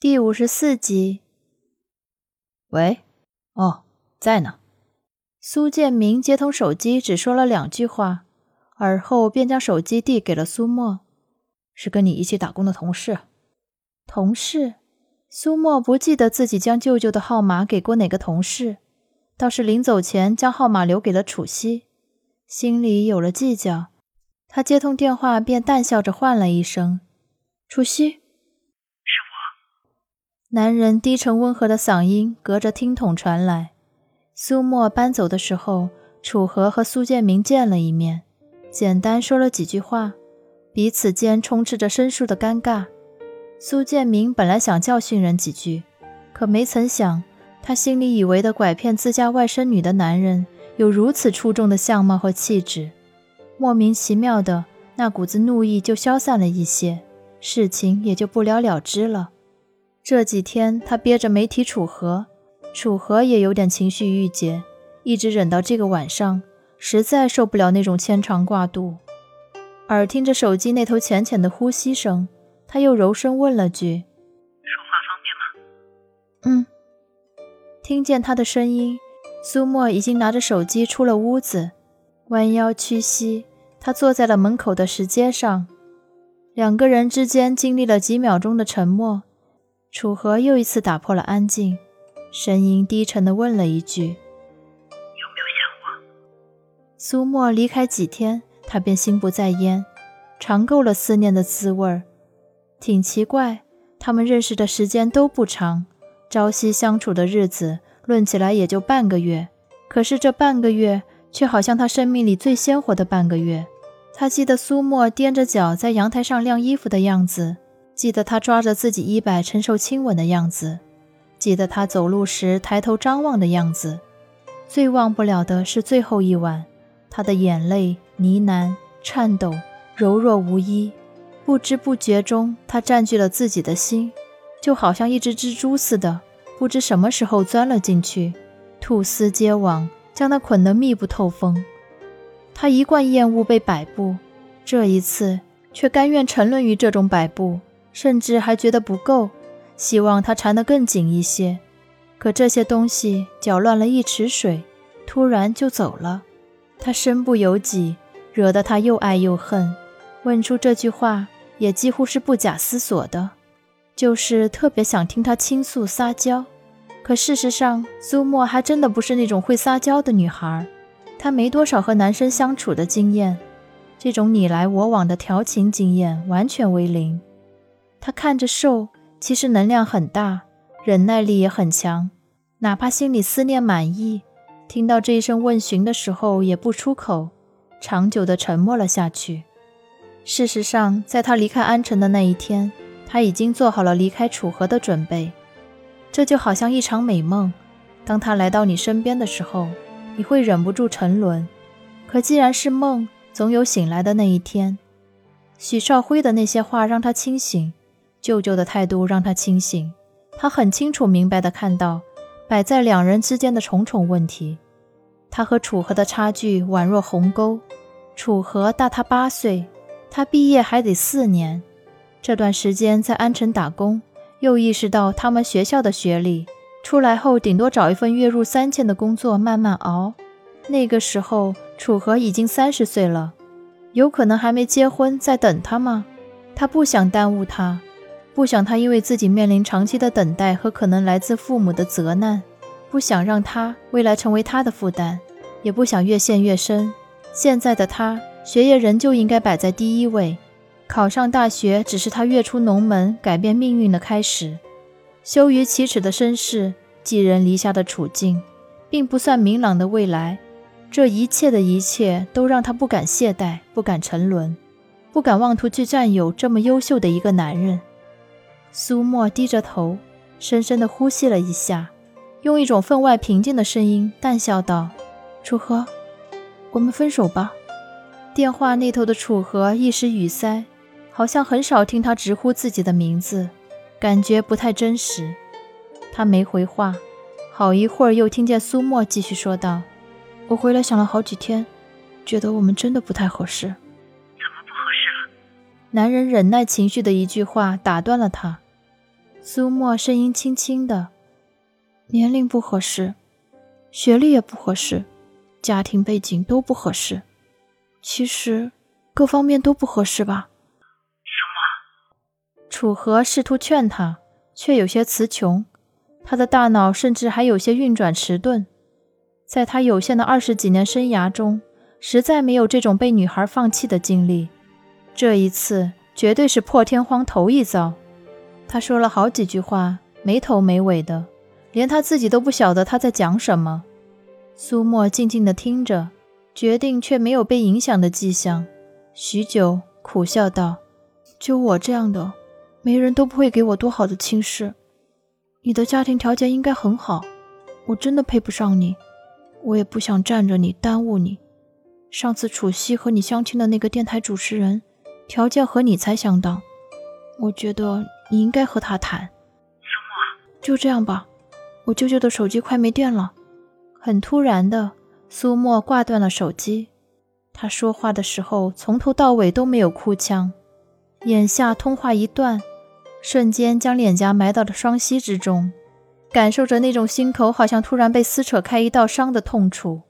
第五十四集。喂，哦，在呢。苏建明接通手机，只说了两句话，而后便将手机递给了苏沫。是跟你一起打工的同事。同事？苏沫不记得自己将舅舅的号码给过哪个同事，倒是临走前将号码留给了楚西，心里有了计较。他接通电话，便淡笑着唤了一声：“楚西。”男人低沉温和的嗓音隔着听筒传来。苏沫搬走的时候，楚河和苏建明见了一面，简单说了几句话，彼此间充斥着生疏的尴尬。苏建明本来想教训人几句，可没曾想，他心里以为的拐骗自家外甥女的男人，有如此出众的相貌和气质，莫名其妙的那股子怒意就消散了一些，事情也就不了了之了。这几天他憋着没提楚河。楚河也有点情绪郁结，一直忍到这个晚上，实在受不了那种牵肠挂肚。耳听着手机那头浅浅的呼吸声，他又柔声问了句：“说话方便吗？”“嗯。”听见他的声音，苏沫已经拿着手机出了屋子，弯腰屈膝，他坐在了门口的石阶上。两个人之间经历了几秒钟的沉默，楚河又一次打破了安静。声音低沉地问了一句：“有没有想我？”苏沫离开几天，他便心不在焉，尝够了思念的滋味儿。挺奇怪，他们认识的时间都不长，朝夕相处的日子论起来也就半个月，可是这半个月却好像他生命里最鲜活的半个月。他记得苏沫踮着脚在阳台上晾衣服的样子，记得他抓着自己衣摆承受亲吻的样子。记得他走路时抬头张望的样子，最忘不了的是最后一晚，他的眼泪呢喃、颤抖、柔弱无依。不知不觉中，他占据了自己的心，就好像一只蜘蛛似的，不知什么时候钻了进去，吐丝结网，将他捆得密不透风。他一贯厌恶被摆布，这一次却甘愿沉沦于这种摆布，甚至还觉得不够。希望他缠得更紧一些，可这些东西搅乱了一池水，突然就走了。他身不由己，惹得他又爱又恨。问出这句话也几乎是不假思索的，就是特别想听他倾诉撒娇。可事实上，苏沫还真的不是那种会撒娇的女孩，她没多少和男生相处的经验，这种你来我往的调情经验完全为零。他看着瘦。其实能量很大，忍耐力也很强，哪怕心里思念满意，听到这一声问询的时候也不出口，长久的沉默了下去。事实上，在他离开安城的那一天，他已经做好了离开楚河的准备。这就好像一场美梦，当他来到你身边的时候，你会忍不住沉沦。可既然是梦，总有醒来的那一天。许少辉的那些话让他清醒。舅舅的态度让他清醒，他很清楚明白的看到摆在两人之间的重重问题。他和楚河的差距宛若鸿沟，楚河大他八岁，他毕业还得四年。这段时间在安城打工，又意识到他们学校的学历，出来后顶多找一份月入三千的工作慢慢熬。那个时候，楚河已经三十岁了，有可能还没结婚，在等他吗？他不想耽误他。不想他因为自己面临长期的等待和可能来自父母的责难，不想让他未来成为他的负担，也不想越陷越深。现在的他，学业仍旧应该摆在第一位，考上大学只是他跃出农门、改变命运的开始。羞于启齿的身世，寄人篱下的处境，并不算明朗的未来，这一切的一切都让他不敢懈怠，不敢沉沦，不敢妄图去占有这么优秀的一个男人。苏沫低着头，深深地呼吸了一下，用一种分外平静的声音淡笑道：“楚河，我们分手吧。”电话那头的楚河一时语塞，好像很少听他直呼自己的名字，感觉不太真实。他没回话，好一会儿又听见苏沫继续说道：“我回来想了好几天，觉得我们真的不太合适。”“？”男人忍耐情绪的一句话打断了他。苏沫声音轻轻的：“年龄不合适，学历也不合适，家庭背景都不合适，其实各方面都不合适吧？”苏沫，楚河试图劝他，却有些词穷。他的大脑甚至还有些运转迟钝，在他有限的二十几年生涯中，实在没有这种被女孩放弃的经历。这一次绝对是破天荒头一遭。他说了好几句话，没头没尾的，连他自己都不晓得他在讲什么。苏沫静静地听着，决定却没有被影响的迹象。许久，苦笑道：“就我这样的，没人都不会给我多好的亲事。”你的家庭条件应该很好，我真的配不上你，我也不想占着你耽误你。上次楚西和你相亲的那个电台主持人，条件和你才相当，我觉得你应该和他谈。苏沫，就这样吧，我舅舅的手机快没电了。很突然的，苏沫挂断了手机。他说话的时候从头到尾都没有哭腔，眼下通话一断。瞬间将脸颊埋到了双膝之中，感受着那种心口好像突然被撕扯开一道伤的痛楚。